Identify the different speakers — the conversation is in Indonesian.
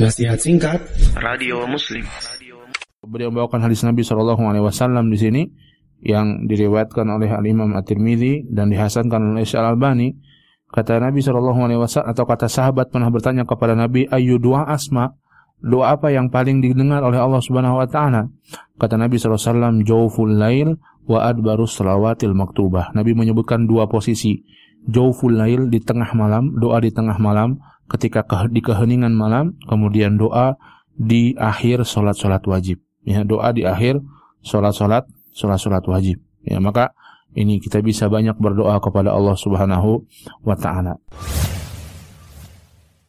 Speaker 1: Nasihat singkat
Speaker 2: Radio Muslim.
Speaker 3: Beliau membawakan hadis Nabi Shallallahu Alaihi Wasallam di sini yang diriwayatkan oleh Al Imam At-Tirmidzi dan dihasankan oleh Syekh Al Albani. Kata Nabi Shallallahu Alaihi Wasallam atau kata sahabat pernah bertanya kepada Nabi, ayu doa asma, doa apa yang paling didengar oleh Allah Subhanahu Wa Taala? Kata Nabi Shallallahu Alaihi Wasallam, jawful lail wa adbaru salawatil maktubah. Nabi menyebutkan dua posisi, jawful lail di tengah malam, doa di tengah malam, ketika ke, di keheningan malam, kemudian doa di akhir sholat-sholat wajib. Ya doa di akhir sholat-sholat sholat-sholat wajib. Ya maka ini kita bisa banyak berdoa kepada Allah Subhanahu wa taala